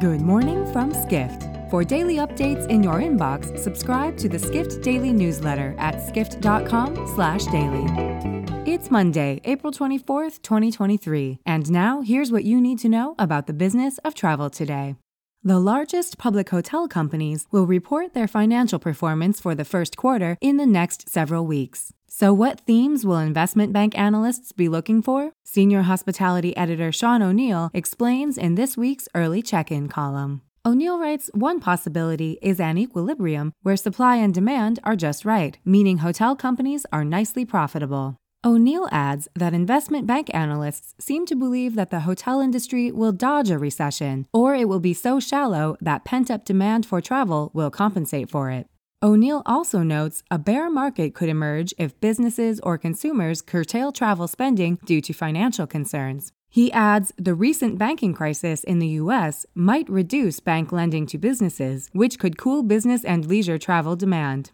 Good morning from Skift. For daily updates in your inbox, subscribe to the Skift Daily newsletter at skift.com/daily. It's Monday, April 24th, 2023, and now here's what you need to know about the business of travel today. The largest public hotel companies will report their financial performance for the first quarter in the next several weeks. So, what themes will investment bank analysts be looking for? Senior hospitality editor Sean O'Neill explains in this week's early check in column. O'Neill writes one possibility is an equilibrium where supply and demand are just right, meaning hotel companies are nicely profitable. O'Neill adds that investment bank analysts seem to believe that the hotel industry will dodge a recession, or it will be so shallow that pent up demand for travel will compensate for it. O'Neill also notes a bear market could emerge if businesses or consumers curtail travel spending due to financial concerns. He adds the recent banking crisis in the U.S. might reduce bank lending to businesses, which could cool business and leisure travel demand.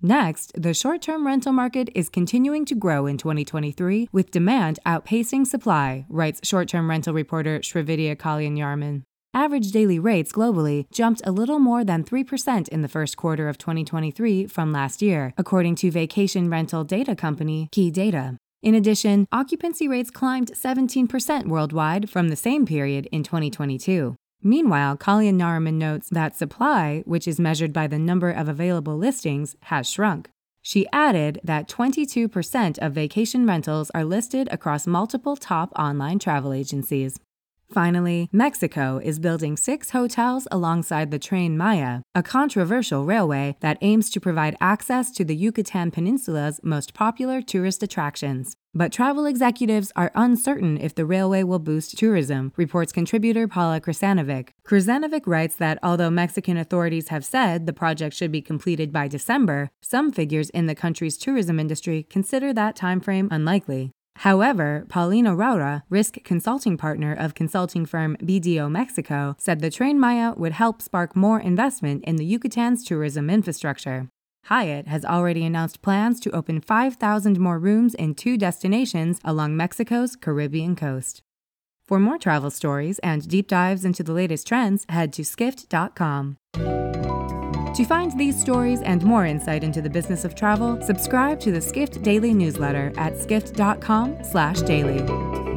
Next, the short term rental market is continuing to grow in 2023, with demand outpacing supply, writes short term rental reporter Srividya Kalyan Average daily rates globally jumped a little more than 3% in the first quarter of 2023 from last year, according to vacation rental data company Key Data. In addition, occupancy rates climbed 17% worldwide from the same period in 2022. Meanwhile, Kalyanaraman notes that supply, which is measured by the number of available listings, has shrunk. She added that 22% of vacation rentals are listed across multiple top online travel agencies. Finally, Mexico is building six hotels alongside the Train Maya, a controversial railway that aims to provide access to the Yucatan Peninsula's most popular tourist attractions. But travel executives are uncertain if the railway will boost tourism, reports contributor Paula Krasanovic. Krasanovic writes that although Mexican authorities have said the project should be completed by December, some figures in the country's tourism industry consider that timeframe unlikely. However, Paulina Raura, risk consulting partner of consulting firm BDO Mexico, said the Train Maya would help spark more investment in the Yucatan's tourism infrastructure. Hyatt has already announced plans to open 5,000 more rooms in two destinations along Mexico's Caribbean coast. For more travel stories and deep dives into the latest trends, head to skift.com. To find these stories and more insight into the business of travel, subscribe to the Skift Daily newsletter at skift.com/daily.